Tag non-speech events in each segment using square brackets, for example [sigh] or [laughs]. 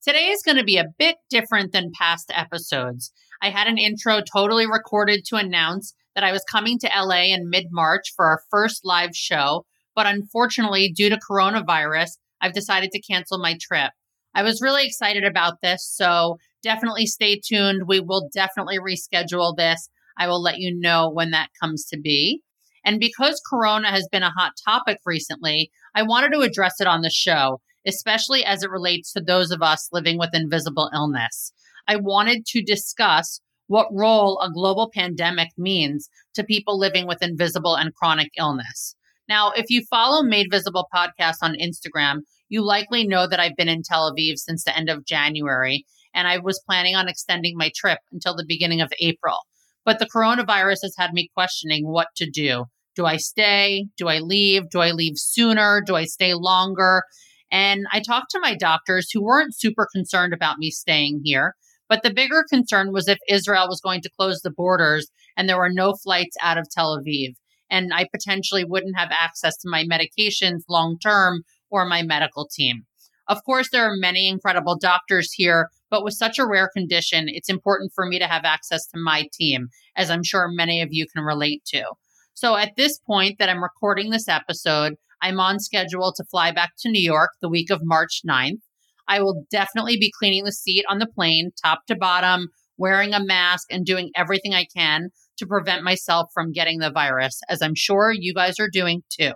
Today is going to be a bit different than past episodes. I had an intro totally recorded to announce that I was coming to LA in mid March for our first live show, but unfortunately, due to coronavirus, I've decided to cancel my trip. I was really excited about this, so definitely stay tuned. We will definitely reschedule this. I will let you know when that comes to be. And because Corona has been a hot topic recently, I wanted to address it on the show especially as it relates to those of us living with invisible illness. I wanted to discuss what role a global pandemic means to people living with invisible and chronic illness. Now, if you follow Made Visible podcast on Instagram, you likely know that I've been in Tel Aviv since the end of January, and I was planning on extending my trip until the beginning of April. But the coronavirus has had me questioning what to do. Do I stay? Do I leave? Do I leave sooner? Do I stay longer? And I talked to my doctors who weren't super concerned about me staying here. But the bigger concern was if Israel was going to close the borders and there were no flights out of Tel Aviv. And I potentially wouldn't have access to my medications long term or my medical team. Of course, there are many incredible doctors here, but with such a rare condition, it's important for me to have access to my team, as I'm sure many of you can relate to. So at this point that I'm recording this episode, I'm on schedule to fly back to New York the week of March 9th. I will definitely be cleaning the seat on the plane, top to bottom, wearing a mask, and doing everything I can to prevent myself from getting the virus, as I'm sure you guys are doing too.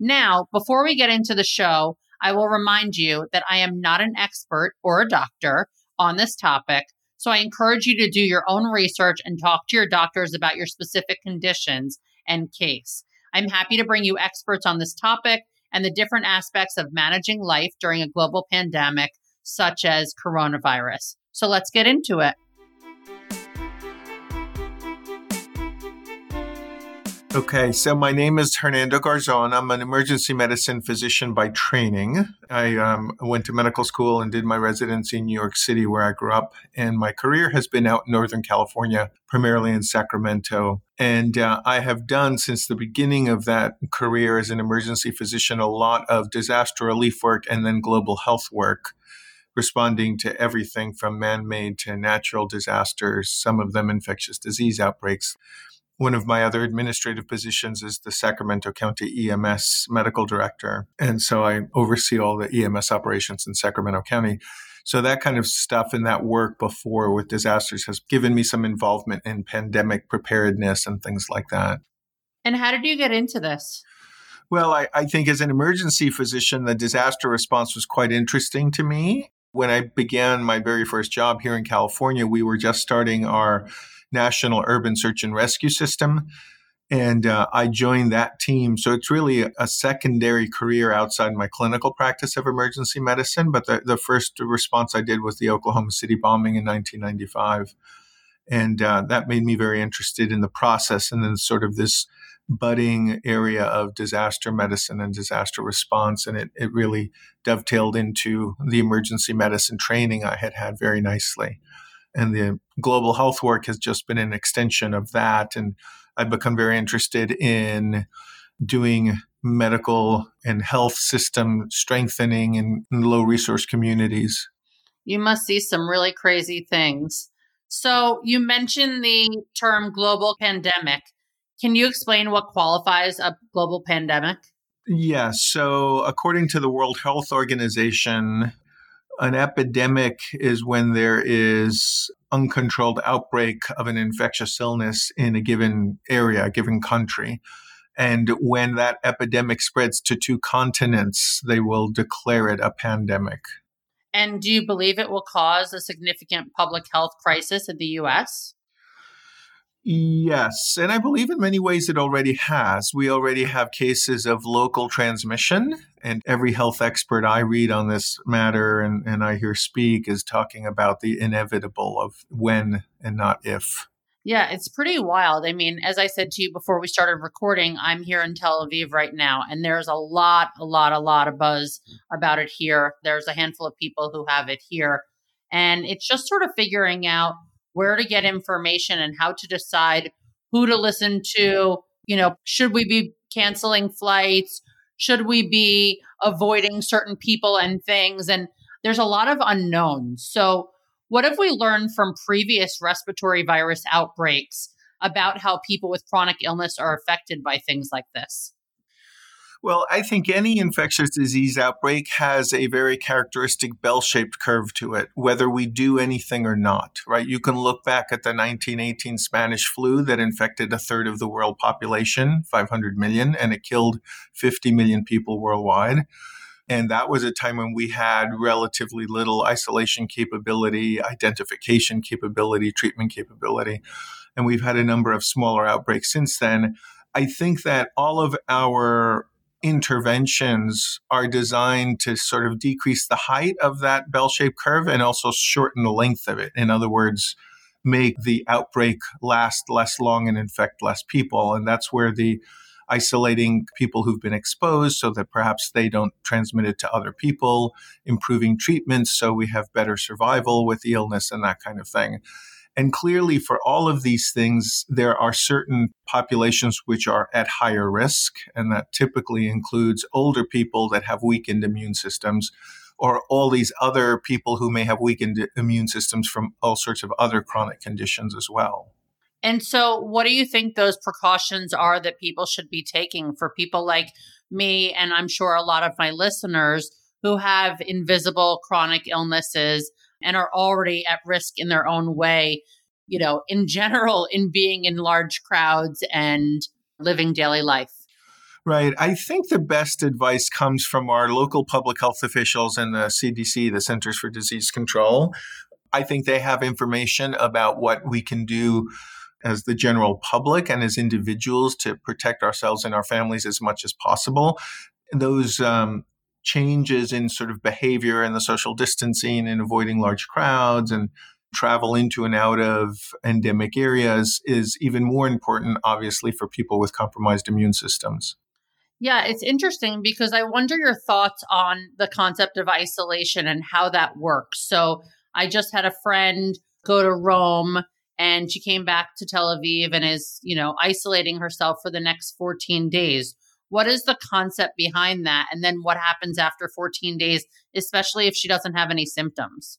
Now, before we get into the show, I will remind you that I am not an expert or a doctor on this topic. So I encourage you to do your own research and talk to your doctors about your specific conditions and case. I'm happy to bring you experts on this topic and the different aspects of managing life during a global pandemic, such as coronavirus. So let's get into it. Okay, so my name is Hernando Garzon. I'm an emergency medicine physician by training. I um, went to medical school and did my residency in New York City, where I grew up. And my career has been out in Northern California, primarily in Sacramento. And uh, I have done since the beginning of that career as an emergency physician a lot of disaster relief work and then global health work responding to everything from man made to natural disasters, some of them infectious disease outbreaks. One of my other administrative positions is the Sacramento County EMS medical director. And so I oversee all the EMS operations in Sacramento County. So that kind of stuff and that work before with disasters has given me some involvement in pandemic preparedness and things like that. And how did you get into this? Well, I, I think as an emergency physician, the disaster response was quite interesting to me. When I began my very first job here in California, we were just starting our National Urban Search and Rescue System. And uh, I joined that team. So it's really a, a, secondary career outside my clinical practice of emergency medicine. But the, the first response I did was the Oklahoma City bombing in 1995. And uh, that made me very interested in the process and then sort of this budding area of disaster medicine and disaster response. And it, it really dovetailed into the emergency medicine training I had had very nicely and the global health work has just been an extension of that. And I've become very interested in doing medical and health system strengthening in, in low resource communities. You must see some really crazy things. So, you mentioned the term global pandemic. Can you explain what qualifies a global pandemic? Yes. Yeah, so, according to the World Health Organization, an epidemic is when there is uncontrolled outbreak of an infectious illness in a given area, a given country. And when that epidemic spreads to two continents, they will declare it a pandemic. And do you believe it will cause a significant public health crisis in the US? Yes, and I believe in many ways it already has. We already have cases of local transmission, and every health expert I read on this matter and, and I hear speak is talking about the inevitable of when and not if. Yeah, it's pretty wild. I mean, as I said to you before we started recording, I'm here in Tel Aviv right now, and there's a lot, a lot, a lot of buzz about it here. There's a handful of people who have it here. And it's just sort of figuring out where to get information and how to decide who to listen to. You know, should we be canceling flights? Should we be avoiding certain people and things? And there's a lot of unknowns. So, what have we learned from previous respiratory virus outbreaks about how people with chronic illness are affected by things like this? Well, I think any infectious disease outbreak has a very characteristic bell shaped curve to it, whether we do anything or not, right? You can look back at the 1918 Spanish flu that infected a third of the world population, 500 million, and it killed 50 million people worldwide. And that was a time when we had relatively little isolation capability, identification capability, treatment capability. And we've had a number of smaller outbreaks since then. I think that all of our interventions are designed to sort of decrease the height of that bell shaped curve and also shorten the length of it. In other words, make the outbreak last less long and infect less people. And that's where the isolating people who've been exposed so that perhaps they don't transmit it to other people, improving treatments so we have better survival with the illness and that kind of thing. And clearly, for all of these things, there are certain populations which are at higher risk, and that typically includes older people that have weakened immune systems, or all these other people who may have weakened immune systems from all sorts of other chronic conditions as well. And so, what do you think those precautions are that people should be taking for people like me, and I'm sure a lot of my listeners who have invisible chronic illnesses and are already at risk in their own way, you know, in general, in being in large crowds and living daily life. Right. I think the best advice comes from our local public health officials and the CDC, the Centers for Disease Control. I think they have information about what we can do as the general public and as individuals to protect ourselves and our families as much as possible. Those um, changes in sort of behavior and the social distancing and avoiding large crowds and travel into and out of endemic areas is even more important, obviously, for people with compromised immune systems. Yeah, it's interesting because I wonder your thoughts on the concept of isolation and how that works. So, I just had a friend go to Rome and she came back to Tel Aviv and is, you know, isolating herself for the next 14 days. What is the concept behind that? And then what happens after 14 days, especially if she doesn't have any symptoms?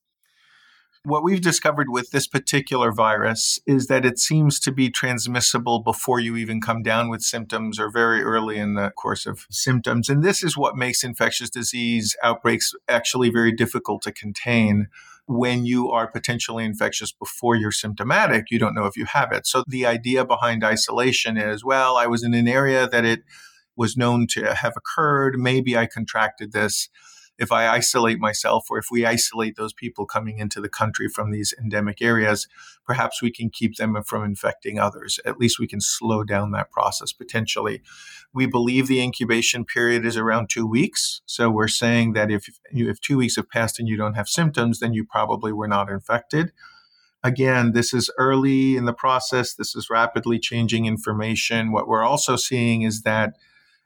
What we've discovered with this particular virus is that it seems to be transmissible before you even come down with symptoms or very early in the course of symptoms. And this is what makes infectious disease outbreaks actually very difficult to contain. When you are potentially infectious before you're symptomatic, you don't know if you have it. So the idea behind isolation is well, I was in an area that it was known to have occurred. Maybe I contracted this. If I isolate myself, or if we isolate those people coming into the country from these endemic areas, perhaps we can keep them from infecting others. At least we can slow down that process potentially. We believe the incubation period is around two weeks. So we're saying that if, if two weeks have passed and you don't have symptoms, then you probably were not infected again, this is early in the process. This is rapidly changing information. What we're also seeing is that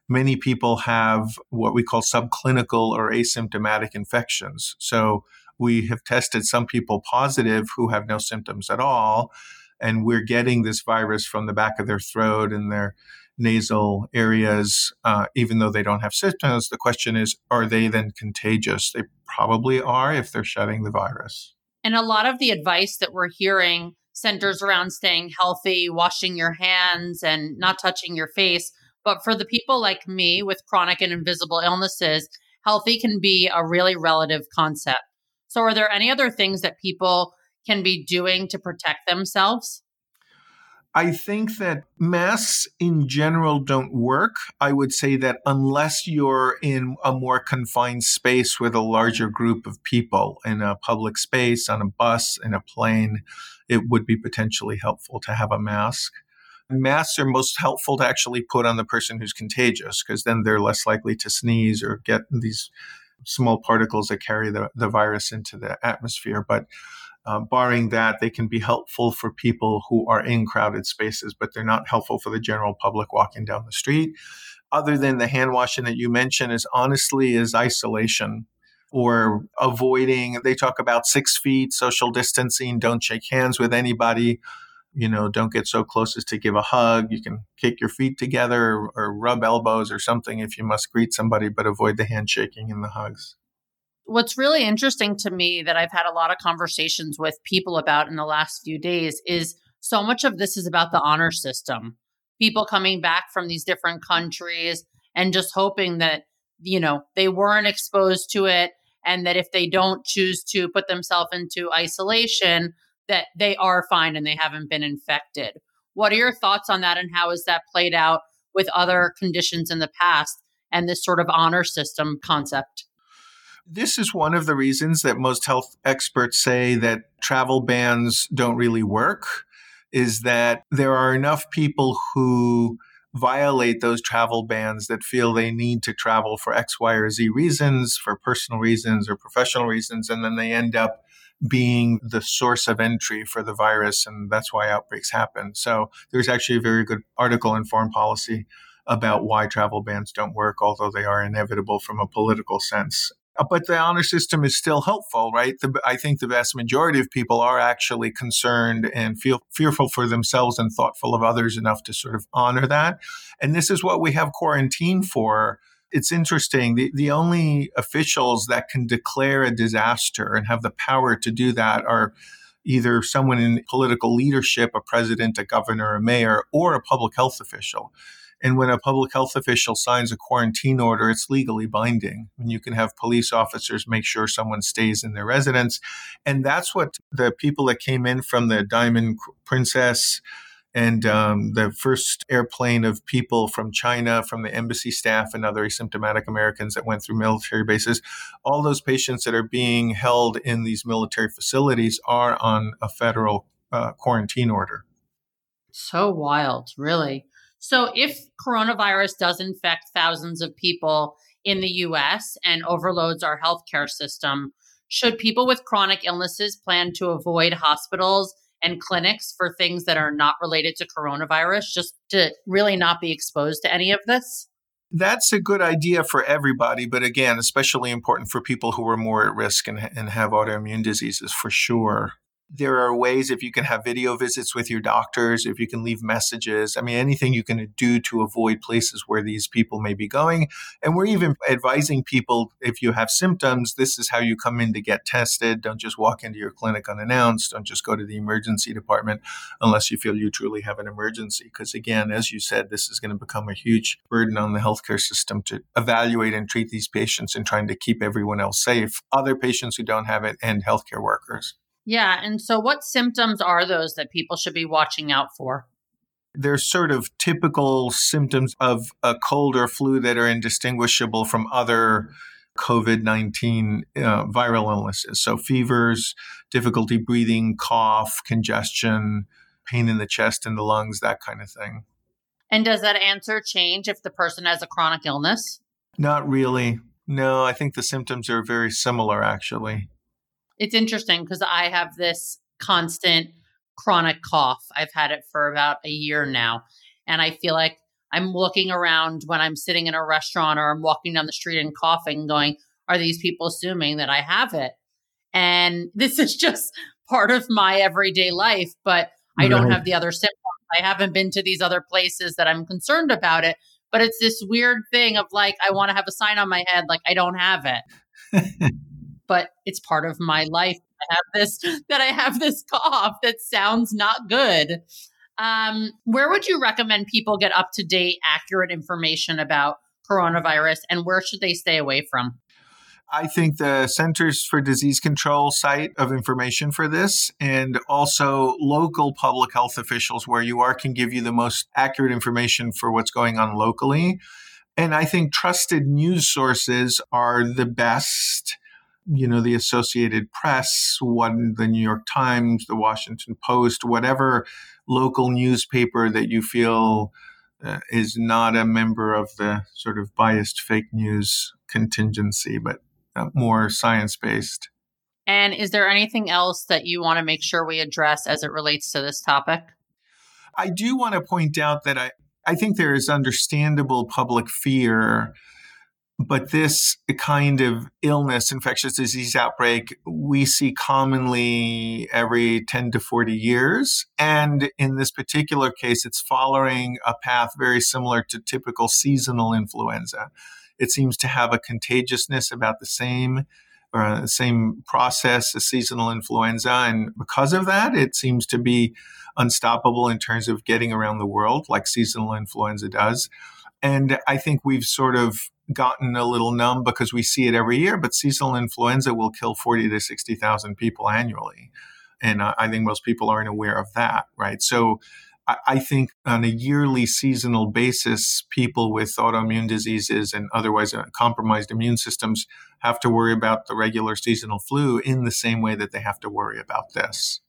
many people have what we call subclinical or asymptomatic infections. So we have tested some people positive who have no symptoms at all. And we're getting this virus from the back of their throat and their nasal areas, uh, even though they don't have symptoms. The question is, are they then contagious? They probably are if they're shedding the virus. And a lot of the advice that we're hearing centers around staying healthy, washing your hands, and not touching your face. But for the people like me with chronic and invisible illnesses, healthy can be a really relative concept. So, are there any other things that people can be doing to protect themselves? I think that masks in general don't work. I would say that unless you're in a more confined space with a larger group of people in a public space, on a bus, in a plane, it would be potentially helpful to have a mask. Masks are most helpful to actually put on the person who's contagious because then they're less likely to sneeze or get these small particles that carry the, the virus into the atmosphere. But uh, barring that, they can be helpful for people who are in crowded spaces, but they're not helpful for the general public walking down the street. Other than the hand washing that you mentioned, is honestly is isolation or avoiding. They talk about six feet, social distancing, don't shake hands with anybody. You know, don't get so close as to give a hug. You can kick your feet together or, or rub elbows or something if you must greet somebody, but avoid the handshaking and the hugs. What's really interesting to me that I've had a lot of conversations with people about in the last few days is so much of this is about the honor system. People coming back from these different countries and just hoping that, you know, they weren't exposed to it and that if they don't choose to put themselves into isolation, that they are fine and they haven't been infected. What are your thoughts on that and how has that played out with other conditions in the past and this sort of honor system concept? This is one of the reasons that most health experts say that travel bans don't really work is that there are enough people who violate those travel bans that feel they need to travel for X, Y, or Z reasons, for personal reasons or professional reasons, and then they end up being the source of entry for the virus, and that's why outbreaks happen. So there's actually a very good article in Foreign Policy about why travel bans don't work, although they are inevitable from a political sense. Uh, but the honor system is still helpful, right? The, I think the vast majority of people are actually concerned and feel fearful for themselves and thoughtful of others enough to sort of honor that. And this is what we have quarantine for. It's interesting. The, the only officials that can declare a disaster and have the power to do that are either someone in political leadership, a president, a governor, a mayor, or a public health official. And when a public health official signs a quarantine order, it's legally binding. And you can have police officers make sure someone stays in their residence. And that's what the people that came in from the Diamond Princess and um, the first airplane of people from China, from the embassy staff, and other asymptomatic Americans that went through military bases, all those patients that are being held in these military facilities are on a federal uh, quarantine order. So wild, really. So, if coronavirus does infect thousands of people in the US and overloads our healthcare system, should people with chronic illnesses plan to avoid hospitals and clinics for things that are not related to coronavirus just to really not be exposed to any of this? That's a good idea for everybody, but again, especially important for people who are more at risk and, and have autoimmune diseases for sure there are ways if you can have video visits with your doctors, if you can leave messages. I mean, anything you can do to avoid places where these people may be going. And we're even advising people if you have symptoms, this is how you come in to get tested. Don't just walk into your clinic unannounced. Don't just go to the emergency department unless you feel you truly have an emergency. Because again, as you said, this is going to become a huge burden on the healthcare system to evaluate and treat these patients and trying to keep everyone else safe, other patients who don't have it, and healthcare workers. Yeah. And so, what symptoms are those that people should be watching out for? They're sort of typical symptoms of a cold or flu that are indistinguishable from other COVID 19 uh, viral illnesses. So, fevers, difficulty breathing, cough, congestion, pain in the chest and the lungs, that kind of thing. And does that answer change if the person has a chronic illness? Not really. No, I think the symptoms are very similar, actually it's interesting because I have this constant chronic cough. I've had it for about a year now. And I feel like I'm looking around when I'm sitting in a restaurant or I'm walking down the street and coughing, going, are these people assuming that I have it? And [laughs] this is just part of my everyday life, but I don't have the other symptoms. I haven't been to these other places that I'm concerned about it. But it's this weird thing of like, I want to have a sign on my head, like, I don't have it. [laughs] but it's part of my life. I have this [laughs] that I have this cough that sounds not good. Um, where would you recommend people get up to date, accurate information about coronavirus, and where should they stay away from? I think the Centers for Disease Control site of information for this and also local public health officials where you are can give you the most accurate information for what's going on locally. And I think trusted news sources are the best. You know, the Associated Press, one, the New York Times, the Washington Post, whatever local newspaper that you feel uh, is not a member of the sort of biased fake news contingency, but uh, more science based. And is there anything else that you want to make sure we address as it relates to this topic? I do want to point out that I, I think there is understandable public fear, but this kind of illness, infectious disease outbreak, we see commonly every 10 to 40 years. And in this particular case, it's following a path very similar to typical seasonal influenza. It seems to have a contagiousness about the same or the same process as seasonal influenza. And because of that, it seems to be unstoppable in terms of getting around the world like seasonal influenza does. And I think we've sort of gotten a little numb because we see it every year, but seasonal influenza will kill 40 to 60,000 people annually. And I think most people aren't aware of that, right? So I think on a yearly seasonal basis, people with autoimmune diseases and otherwise compromised immune systems have to worry about the regular seasonal flu in the same way that they have to worry about this.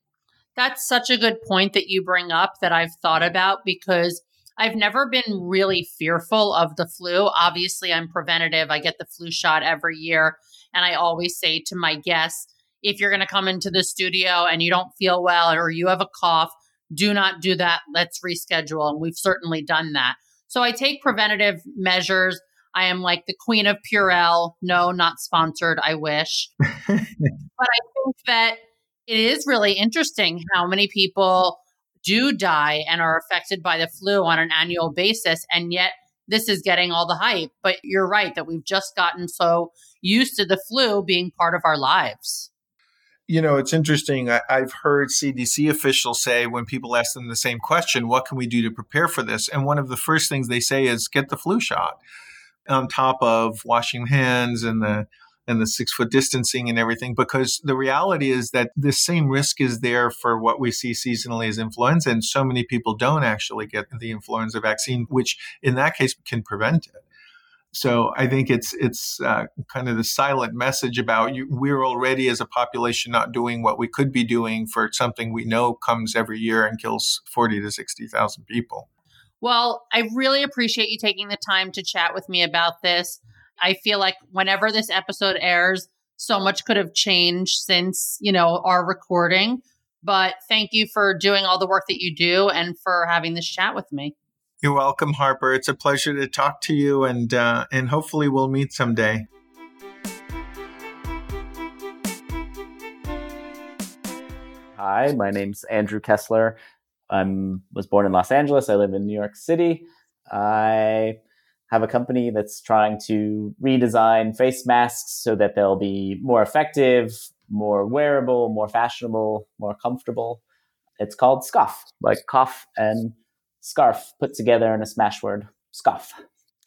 That's such a good point that you bring up that I've thought about because I've never been really fearful of the flu. Obviously, I'm preventative. I get the flu shot every year. And I always say to my guests, if you're going to come into the studio and you don't feel well or you have a cough, do not do that. Let's reschedule. And we've certainly done that. So I take preventative measures. I am like the queen of Purell. No, not sponsored. I wish. [laughs] but I think that it is really interesting how many people do die and are affected by the flu on an annual basis. And yet this is getting all the hype. But you're right that we've just gotten so used to the flu being part of our lives you know, it's interesting. I, have heard CDC officials say when people ask them the same question, what can we do to prepare for this? And one of the first things they say is get the flu shot on top of washing hands and the and the six foot distancing and everything, because the reality is that the same risk is there for what we see seasonally as influenza. And so many people don't actually get the influenza vaccine, which in that case can prevent it. So I think it's it's uh, kind of the silent message about you, we're already as a population not doing what we could be doing for something we know comes every year and kills forty to sixty thousand people. Well, I really appreciate you taking the time to chat with me about this. I feel like whenever this episode airs, so much could have changed since you know our recording. But thank you for doing all the work that you do and for having this chat with me. You're welcome, Harper. It's a pleasure to talk to you, and uh, and hopefully we'll meet someday. Hi, my name's Andrew Kessler. I'm was born in Los Angeles. I live in New York City. I have a company that's trying to redesign face masks so that they'll be more effective, more wearable, more fashionable, more comfortable. It's called Scough, like cough and scarf put together in a smash word scough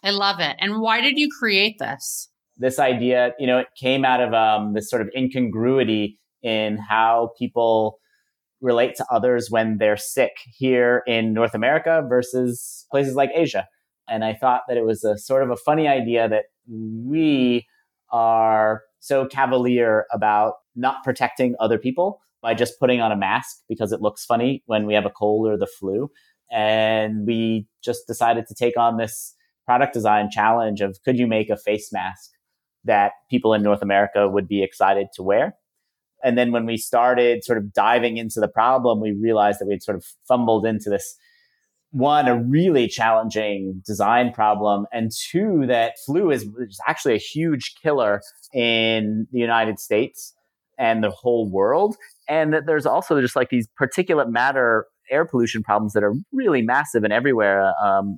i love it. And why did you create this? This idea you know it came out of um, this sort of incongruity in how people relate to others when they're sick here in north america versus places like asia and i thought that it was a sort of a funny idea that we are so cavalier about not protecting other people by just putting on a mask because it looks funny when we have a cold or the flu and we just decided to take on this product design challenge of could you make a face mask that people in North America would be excited to wear? And then when we started sort of diving into the problem, we realized that we had sort of fumbled into this one, a really challenging design problem, and two, that flu is, is actually a huge killer in the United States and the whole world. And that there's also just like these particulate matter air pollution problems that are really massive and everywhere. Um,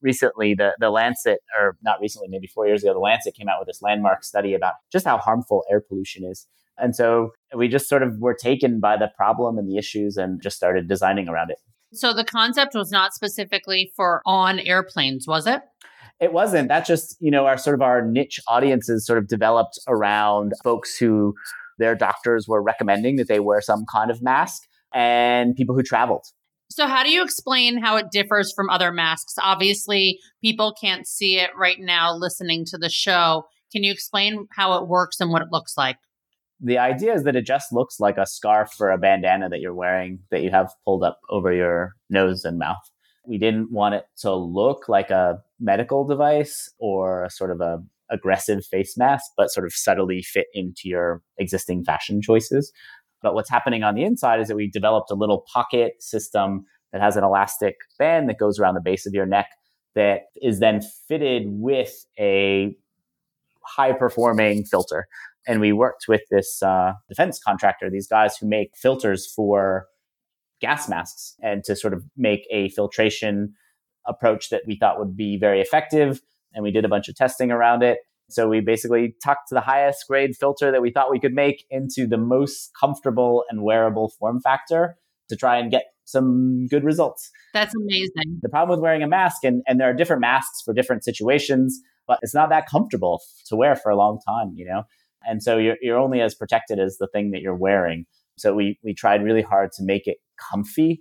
recently, the the Lancet, or not recently, maybe four years ago, the Lancet came out with this landmark study about just how harmful air pollution is. And so we just sort of were taken by the problem and the issues and just started designing around it. So the concept was not specifically for on airplanes, was it? It wasn't. That's just, you know, our sort of our niche audiences sort of developed around folks who their doctors were recommending that they wear some kind of mask and people who traveled. So, how do you explain how it differs from other masks? Obviously, people can't see it right now listening to the show. Can you explain how it works and what it looks like? The idea is that it just looks like a scarf or a bandana that you're wearing that you have pulled up over your nose and mouth. We didn't want it to look like a medical device or a sort of a aggressive face mask, but sort of subtly fit into your existing fashion choices. But what's happening on the inside is that we developed a little pocket system that has an elastic band that goes around the base of your neck that is then fitted with a high performing filter. And we worked with this uh, defense contractor, these guys who make filters for gas masks, and to sort of make a filtration approach that we thought would be very effective. And we did a bunch of testing around it. So we basically tucked the highest grade filter that we thought we could make into the most comfortable and wearable form factor to try and get some good results. That's amazing. The problem with wearing a mask, and, and there are different masks for different situations, but it's not that comfortable to wear for a long time, you know? And so you're, you're only as protected as the thing that you're wearing. So we, we tried really hard to make it comfy.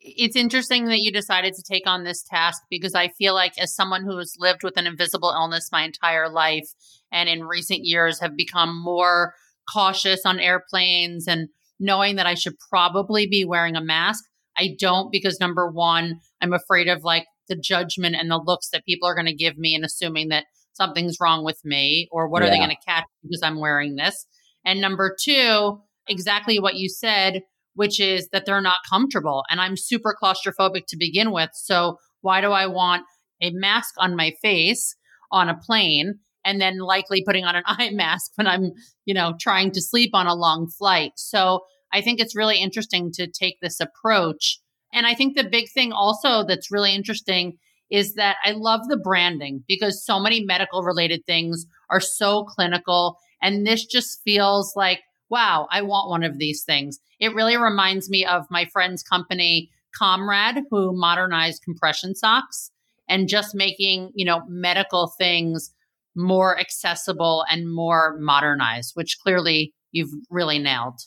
It's interesting that you decided to take on this task because I feel like, as someone who has lived with an invisible illness my entire life and in recent years have become more cautious on airplanes and knowing that I should probably be wearing a mask, I don't because number one, I'm afraid of like the judgment and the looks that people are going to give me and assuming that something's wrong with me or what yeah. are they going to catch because I'm wearing this? And number two, exactly what you said, which is that they're not comfortable. And I'm super claustrophobic to begin with. So why do I want a mask on my face on a plane and then likely putting on an [laughs] eye mask when I'm, you know, trying to sleep on a long flight? So I think it's really interesting to take this approach. And I think the big thing also that's really interesting is that I love the branding because so many medical related things are so clinical. And this just feels like, wow, I want one of these things. It really reminds me of my friend's company, Comrad, who modernized compression socks and just making, you know, medical things more accessible and more modernized, which clearly you've really nailed.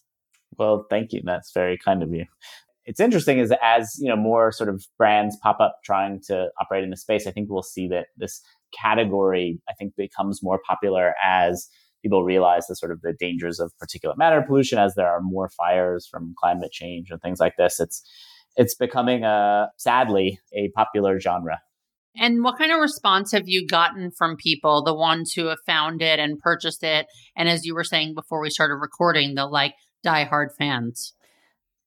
Well, thank you. That's very kind of you it's interesting is as you know more sort of brands pop up trying to operate in the space i think we'll see that this category i think becomes more popular as people realize the sort of the dangers of particulate matter pollution as there are more fires from climate change and things like this. It's it's becoming a sadly a popular genre. And what kind of response have you gotten from people the ones who have found it and purchased it? And as you were saying before we started recording the like die-hard fans.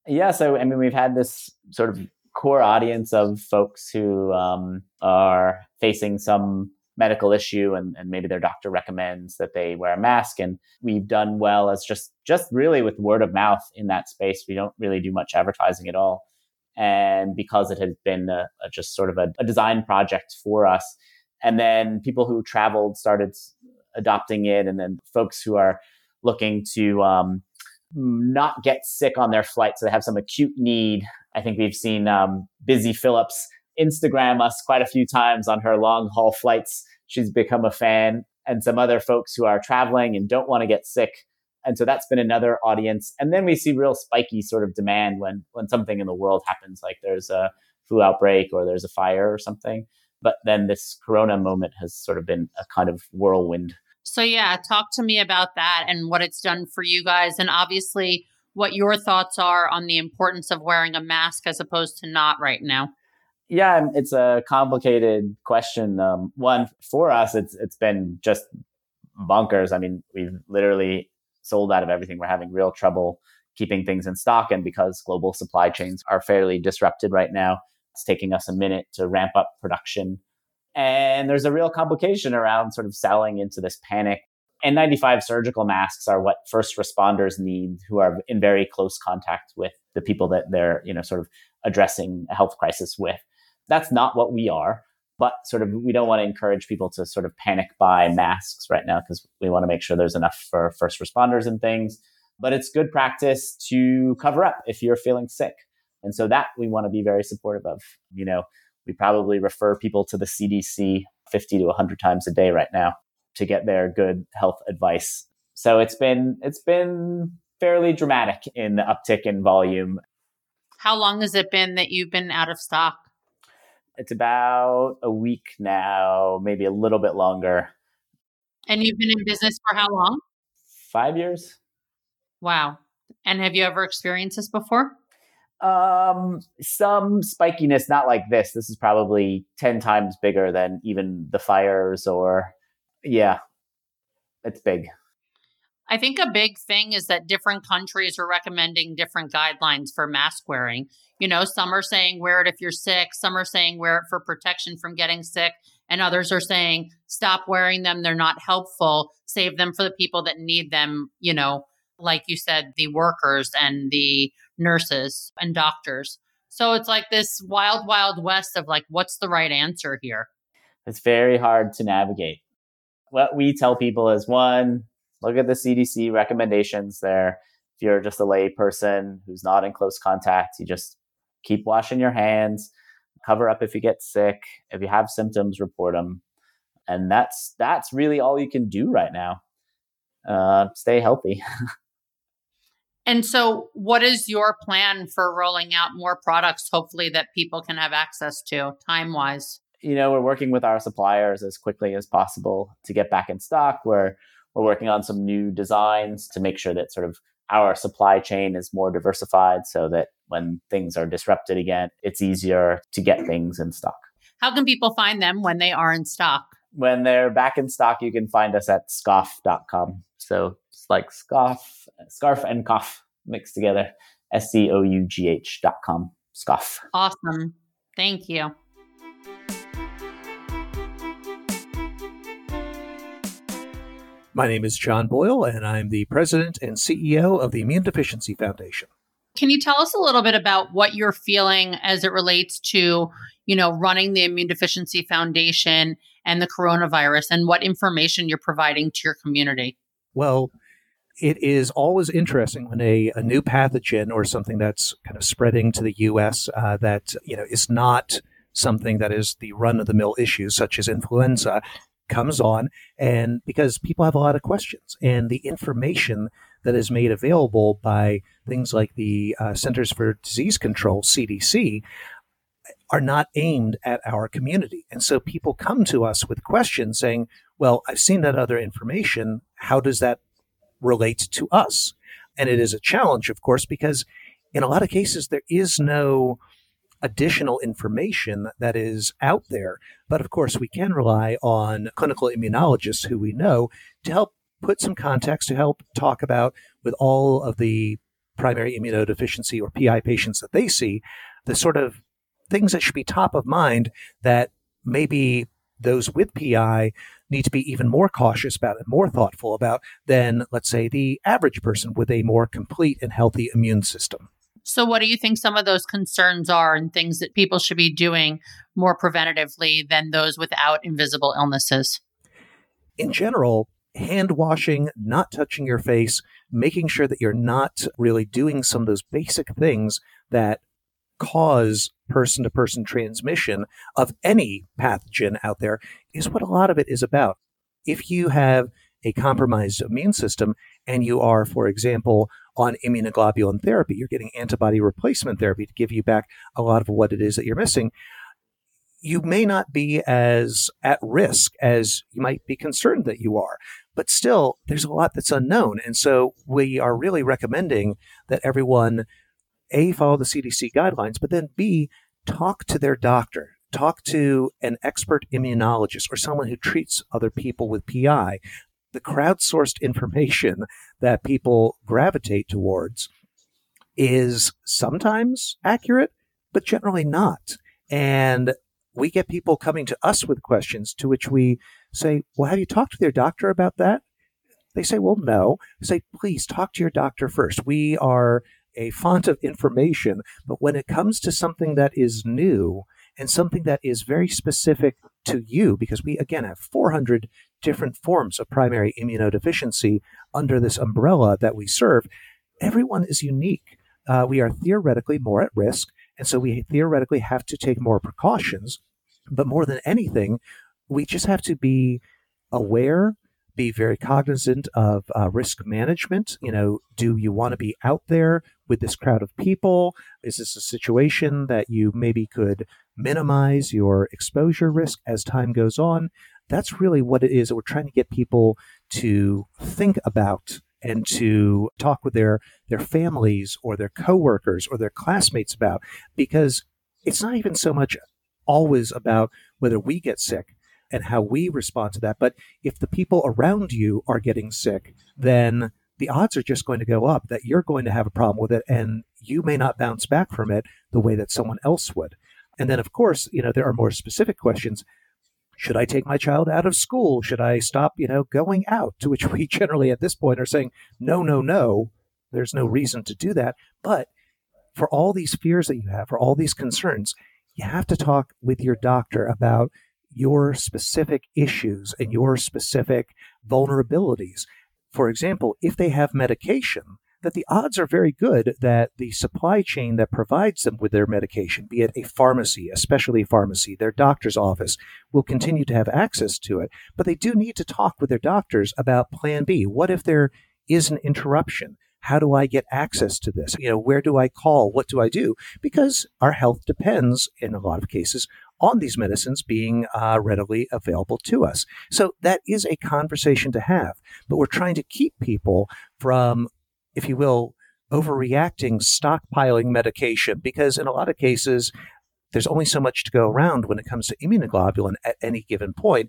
Yeah, so I mean, we've had this sort of core audience of folks who um, are facing some medical issue and, and maybe their doctor recommends that they wear a mask. And we've done well as just just really with word of mouth in that space. We don't really do much advertising at all. And because it has been a, a just sort of a, a, design project for us. And then people who traveled started adopting it. And then folks who are looking to um, not get sick on their flight. So they have some acute need. I think we've seen um, Busy Philipps Instagram us quite a few times on her long haul flights. She's become a fan, and some other folks who are traveling and don't want to get sick. And so that's been another audience. And then we see real spiky sort of demand when when something in the world happens, like there's a flu outbreak or there's a fire or something. But then this corona moment has sort of been a kind of whirlwind so, yeah, talk to me about that and what it's done for you guys. And obviously, what your thoughts are on the importance of wearing a mask as opposed to not right now. Yeah, it's a complicated question. Um, one for us, it's it's been just bonkers. I mean, we've literally sold out of everything. We're having real trouble keeping things in stock, and because global supply chains are fairly disrupted right now, it's taking us a minute to ramp up production and there's a real complication around sort of selling into this panic. N95 surgical masks are what first responders need who are in very close contact with the people that they're, you know, sort of addressing a health crisis with. That's not what we are, but sort of we don't want to encourage people to sort of panic buy masks right now because we want to make sure there's enough for first responders and things. But it's good practice to cover up if you're feeling sick. And so that we want to be very supportive of. You know, we probably refer people to the CDC 50 to 100 times a day right now to get their good health advice. So it's been it's been fairly dramatic in the uptick in volume. How long has it been that you've been out of stock? It's about a week now, maybe a little bit longer. And you've been in business for how long? Five years. Wow. And have you ever experienced this before? Um, some spikiness, not like this. This is probably 10 times bigger than even the fires or, yeah, it's big. I think a big thing is that different countries are recommending different guidelines for mask wearing. You know, some are saying wear it if you're sick, some are saying wear it for protection from getting sick, and others are saying stop wearing them. They're not helpful. Save them for the people that need them, you know, like you said, the workers and the nurses and doctors. So it's like this wild, wild west of like, what's the right answer here? It's very hard to navigate. What we tell people is one, look at the CDC recommendations there. If you're just a lay person who's not in close contact, you just keep washing your hands, cover up if you get sick. If you have symptoms, report them. And that's that's really all you can do right now. Uh, stay healthy. [laughs] and so, what is your plan for rolling out more products, hopefully, that people can have access to time wise? You know, we're working with our suppliers as quickly as possible to get back in stock. We're we're working on some new designs to make sure that sort of our supply chain is more diversified so that when things are disrupted again, it's easier to get things in stock. How can people find them when they are in stock? When they're back in stock, you can find us at scough.com. So it's like scough, scarf and cough mixed together. S C O U G H dot com. Scough. Awesome. Thank you. My name is John Boyle, and I'm the president and CEO of the Immune Deficiency Foundation. Can you tell us a little bit about what you're feeling as it relates to, you know, running the Immune Deficiency Foundation and the coronavirus and what information you're providing to your community? Well, it is always interesting when a, a new pathogen or something that's kind of spreading to the U.S. Uh, that you know is not something that is the run of the mill issues such as influenza comes on and because people have a lot of questions and the information that is made available by things like the uh, Centers for Disease Control CDC are not aimed at our community. And so people come to us with questions saying, well, I've seen that other information. How does that relate to us? And it mm-hmm. is a challenge, of course, because in a lot of cases, there is no additional information that is out there. But of course, we can rely on clinical immunologists who we know to help put some context, to help talk about with all of the primary immunodeficiency or PI patients that they see, the sort of things that should be top of mind that maybe those with PI need to be even more cautious about and more thoughtful about than, let's say, the average person with a more complete and healthy immune system. So, what do you think some of those concerns are and things that people should be doing more preventatively than those without invisible illnesses? In general, hand washing, not touching your face, making sure that you're not really doing some of those basic things that cause person to person transmission of any pathogen out there is what a lot of it is about. If you have a compromised immune system and you are, for example, on immunoglobulin therapy, you're getting antibody replacement therapy to give you back a lot of what it is that you're missing. You may not be as at risk as you might be concerned that you are, but still, there's a lot that's unknown. And so we are really recommending that everyone A, follow the CDC guidelines, but then B, talk to their doctor, talk to an expert immunologist or someone who treats other people with PI the crowdsourced information that people gravitate towards is sometimes accurate, but generally not. And we get people coming to us with questions to which we say, Well, have you talked to their doctor about that? They say, Well, no. Say, Please talk to your doctor first. We are a font of information, but when it comes to something that is new and something that is very specific to you, because we again have 400 different forms of primary immunodeficiency under this umbrella that we serve, everyone is unique. Uh, we are theoretically more at risk, and so we theoretically have to take more precautions. But more than anything, we just have to be aware be very cognizant of uh, risk management. You know, do you want to be out there with this crowd of people? Is this a situation that you maybe could minimize your exposure risk as time goes on? That's really what it is that we're trying to get people to think about and to talk with their their families or their coworkers or their classmates about because it's not even so much always about whether we get sick and how we respond to that. But if the people around you are getting sick, then the odds are just going to go up that you're going to have a problem with it and you may not bounce back from it the way that someone else would. And then, of course, you know, there are more specific questions. Should I take my child out of school? Should I stop, you know, going out? To which [laughs] we generally at this point are saying, no, no, no. There's no reason to do that. But for all these fears that you have, for all these concerns, you have to talk with your doctor about your specific issues and your specific vulnerabilities. For example, if they have medication, that the odds are very good that the supply chain that provides them with their medication, be it a pharmacy, especially a pharmacy, their doctor's office, will continue to have access to it. But they do need to talk with their doctors about plan B. What if there is an interruption? How do I get access to this? You know, where do I call? What do I do? Because our health depends, in a lot of cases, on these medicines being uh, readily available to us. So that is a conversation to have, but we're trying to keep people from, if you will, overreacting, stockpiling medication, because in a lot of cases, there's only so much to go around when it comes to immunoglobulin at any given point.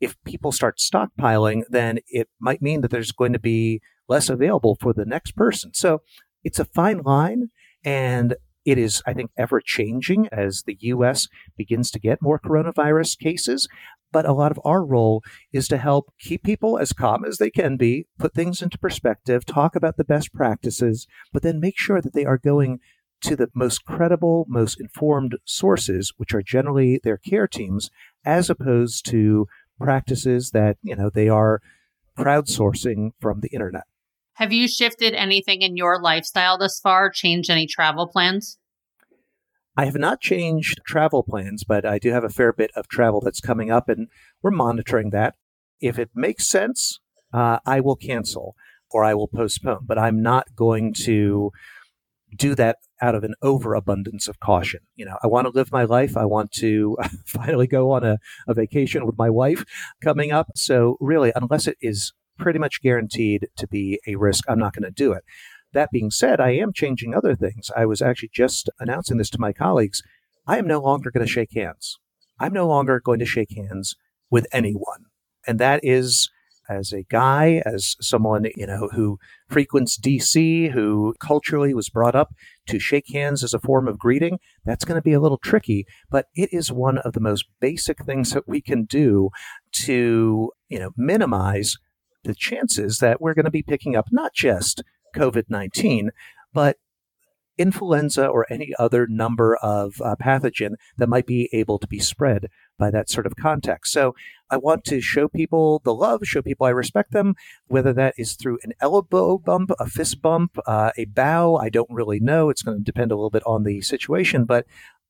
If people start stockpiling, then it might mean that there's going to be less available for the next person. So it's a fine line. And it is, I think, ever changing as the U.S. begins to get more coronavirus cases. But a lot of our role is to help keep people as calm as they can be, put things into perspective, talk about the best practices, but then make sure that they are going to the most credible, most informed sources, which are generally their care teams, as opposed to practices that, you know, they are crowdsourcing from the internet. Have you shifted anything in your lifestyle thus far? Changed any travel plans? I have not changed travel plans, but I do have a fair bit of travel that's coming up, and we're monitoring that. If it makes sense, uh, I will cancel or I will postpone, but I'm not going to do that out of an overabundance of caution. You know, I want to live my life. I want to [laughs] finally go on a, a vacation with my wife coming up. So, really, unless it is pretty much guaranteed to be a risk. I'm not going to do it. That being said, I am changing other things. I was actually just announcing this to my colleagues. I am no longer going to shake hands. I'm no longer going to shake hands with anyone. And that is as a guy, as someone, you know, who frequents DC, who culturally was brought up to shake hands as a form of greeting, that's going to be a little tricky, but it is one of the most basic things that we can do to, you know, minimize the chances that we're going to be picking up not just COVID 19, but influenza or any other number of uh, pathogen that might be able to be spread by that sort of context. So I want to show people the love, show people I respect them, whether that is through an elbow bump, a fist bump, uh, a bow. I don't really know. It's going to depend a little bit on the situation, but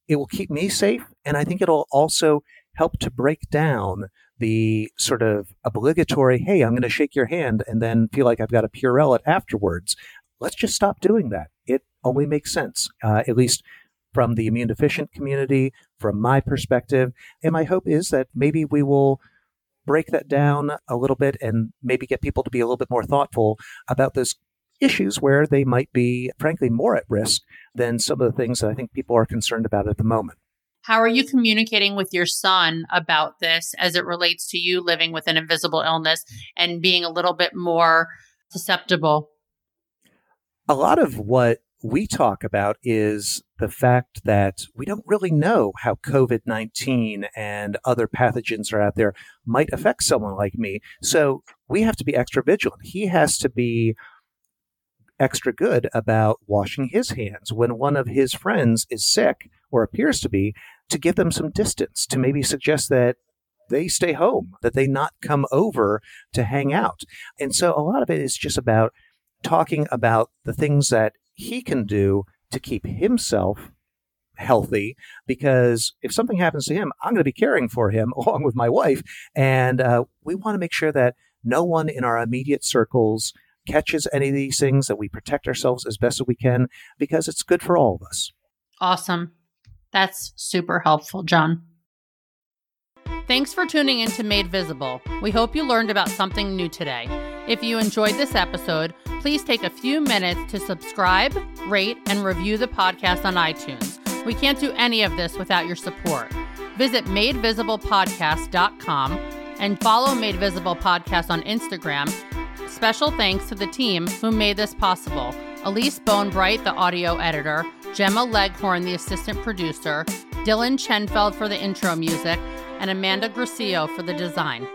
it will keep me safe. And I think it'll also help to break down the sort of obligatory, hey, I'm going to shake your hand and then feel like I've got a Purell it afterwards. Let's just stop doing that. It only makes sense, uh, at least from the immune deficient community, from my perspective. And my hope is that maybe we will break that down a little bit and maybe get people to be a little bit more thoughtful about those issues where they might be, frankly, more at risk than some of the things that I think people are concerned about at the moment. How are you communicating with your son about this as it relates to you living with an invisible illness and being a little bit more susceptible? A lot of what we talk about is the fact that we don't really know how COVID 19 and other pathogens are out there might affect someone like me. So we have to be extra vigilant. He has to be extra good about washing his hands when one of his friends is sick or appears to be to give them some distance to maybe suggest that they stay home that they not come over to hang out and so a lot of it is just about talking about the things that he can do to keep himself healthy because if something happens to him, I'm going to be caring for him [laughs] along with my wife. And uh, we want to make sure that no one in our immediate circles catches any of these things, that we protect ourselves as best as we can because it's good for all of us. Awesome. That's super helpful, John. Thanks for tuning in to Made Visible. We hope you learned about something new today. If you enjoyed this episode, please take a few minutes to subscribe, rate, and review the podcast on iTunes. We can't do any of this without your support. Visit madevisiblepodcast.com and follow Made Visible Podcast on Instagram. Special thanks to the team who made this possible Elise Bonebright, the audio editor, Gemma Leghorn, the assistant producer, Dylan Chenfeld for the intro music, and Amanda Gracio for the design.